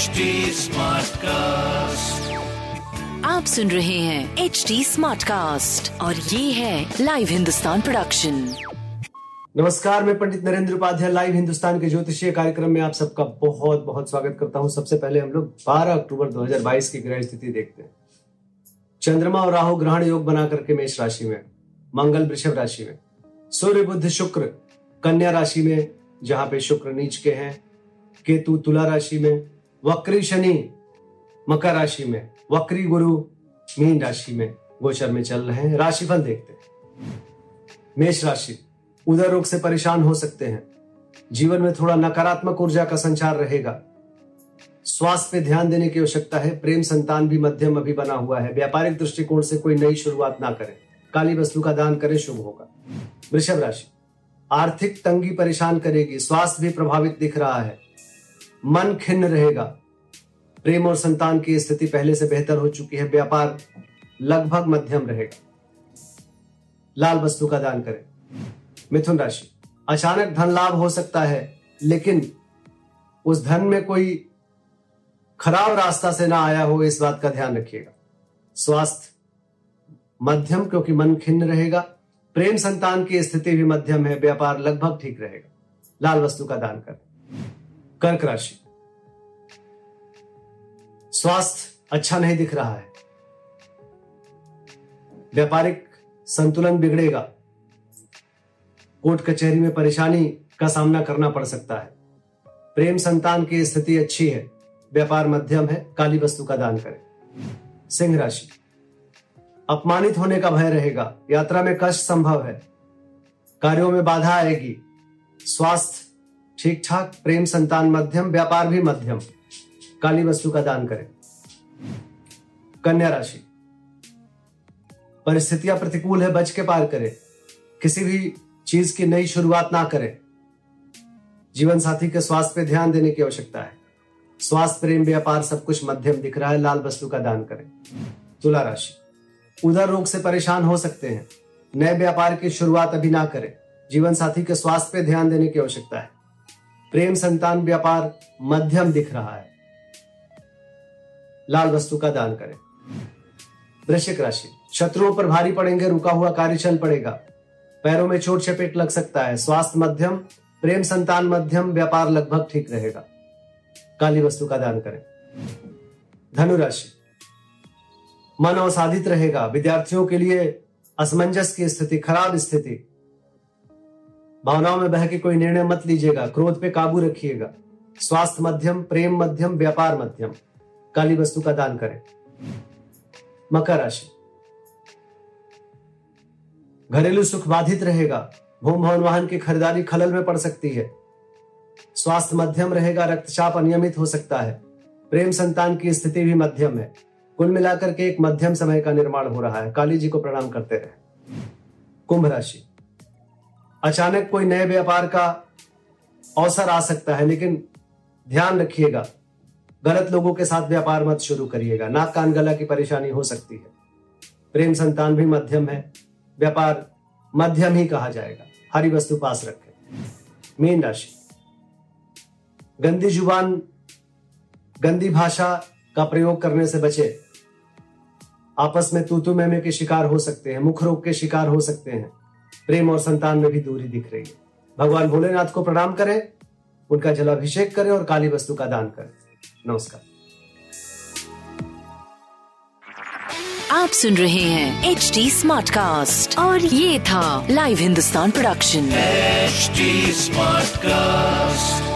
HD Smartcast. आप सुन रहे हैं एच डी स्मार्ट कास्ट और ये है लाइव हिंदुस्तान प्रोडक्शन नमस्कार मैं पंडित नरेंद्र उपाध्याय लाइव हिंदुस्तान के ज्योतिषीय कार्यक्रम में आप सबका बहुत बहुत स्वागत करता हूँ। सबसे पहले हम लोग 12 अक्टूबर 2022 की ग्रह स्थिति देखते हैं। चंद्रमा और राहु ग्रहण योग बना करके मेष राशि में मंगल वृषभ राशि में सूर्य बुद्ध शुक्र कन्या राशि में जहाँ पे शुक्र नीच के हैं केतु तुला राशि में वक्री शनि मकर राशि में, वक्री गुरु मीन राशि में गोचर में चल रहे हैं। राशिफल देखते हैं। मेष राशि, उदर रोग से परेशान हो सकते हैं। जीवन में थोड़ा नकारात्मक ऊर्जा का संचार रहेगा। स्वास्थ्य पे ध्यान देने की आवश्यकता है। प्रेम संतान भी मध्यम अभी बना हुआ है। व्यापारिक दृष्टिकोण से कोई नई शुरुआत ना करें। काली वस्तु का दान करें, शुभ होगा। वृषभ राशि, आर्थिक तंगी परेशान करेगी। स्वास्थ्य भी प्रभावित दिख रहा है। मन खिन्न रहेगा। प्रेम और संतान की स्थिति पहले से बेहतर हो चुकी है। व्यापार लगभग मध्यम रहेगा। लाल वस्तु का दान करें। मिथुन राशि। अचानक धन लाभ हो सकता है, लेकिन उस धन में कोई खराब रास्ता से ना आया हो, इस बात का ध्यान रखिएगा। स्वास्थ्य मध्यम, क्योंकि मन खिन्न रहेगा। प्रेम संतान की स्थिति भी मध्यम है। व्यापार लगभग ठीक रहेगा। लाल वस्तु का दान करें। कर्क राशि। स्वास्थ्य अच्छा नहीं दिख रहा है। व्यापारिक संतुलन बिगड़ेगा। कोर्ट कचहरी में परेशानी का सामना करना पड़ सकता है। प्रेम संतान की स्थिति अच्छी है। व्यापार मध्यम है। काली वस्तु का दान करें। सिंह राशि। अपमानित होने का भय रहेगा। यात्रा में कष्ट संभव है। कार्यों में बाधा आएगी। स्वास्थ्य ठीक ठाक प्रेम संतान मध्यम, व्यापार भी मध्यम। काली वस्तु का दान करें। कन्या राशि। परिस्थितियाँ प्रतिकूल है, बच के पार करें। किसी भी चीज़ की नई शुरुआत ना करें। जीवन साथी के स्वास्थ्य पे ध्यान देने की आवश्यकता है। स्वास्थ्य, प्रेम, व्यापार सब कुछ मध्यम दिख रहा है, लाल वस्तु का दान करें। तुला राशि। उधर रोग से परेशान हो सकते हैं। नए व्यापार की शुरुआत अभी ना करें। जीवन साथी के स्वास्थ्य पे ध्यान देने की आवश्यकता है। प्रेम संतान व्यापार मध्यम दिख रहा है। लाल वस्तु का दान करें। वृश्चिक राशि, शत्रुओं पर भारी पड़ेंगे, रुका हुआ कार्य चल पड़ेगा। पैरों में चोट चपेट लग सकता है, स्वास्थ्य मध्यम, प्रेम संतान मध्यम, व्यापार लगभग ठीक रहेगा। काली वस्तु का दान करें। धनु राशि मन अवसाधित रहेगा। विद्यार्थियों के लिए असमंजस की स्थिति, खराब स्थिति भावनाओं में बह के कोई निर्णय मत लीजिएगा, क्रोध पे काबू रखिएगा। स्वास्थ्य मध्यम, प्रेम मध्यम, व्यापार मध्यम, काली वस्तु का दान करें। मकर राशि। घरेलू सुख बाधित रहेगा, भूम भवन वाहन की खरीदारी खलल में पड़ सकती है। स्वास्थ्य मध्यम रहेगा, रक्तचाप अनियमित हो सकता है। प्रेम संतान की स्थिति भी मध्यम है। कुल मिलाकर के एक मध्यम समय का निर्माण हो रहा है। काली जी को प्रणाम करते रहे। कुंभ राशि। अचानक कोई नए व्यापार का अवसर आ सकता है, लेकिन ध्यान रखिएगा, गलत लोगों के साथ व्यापार मत शुरू करिएगा। नाक कान गला की परेशानी हो सकती है। प्रेम संतान भी मध्यम है, व्यापार मध्यम ही कहा जाएगा। हरी वस्तु पास रखें। मीन राशि। गंदी ज़ुबान, गंदी भाषा का प्रयोग करने से बचे। आपस में तूतु मेमे के शिकार हो सकते हैं मुख रोग के शिकार हो सकते हैं। प्रेम और संतान में भी दूरी दिख रही है। भगवान भोलेनाथ को प्रणाम करें उनका जलाभिषेक करें और काली वस्तु का दान करें। नमस्कार। आप सुन रहे हैं एच डी स्मार्ट कास्ट और ये था live Hindustan production smart Smartcast.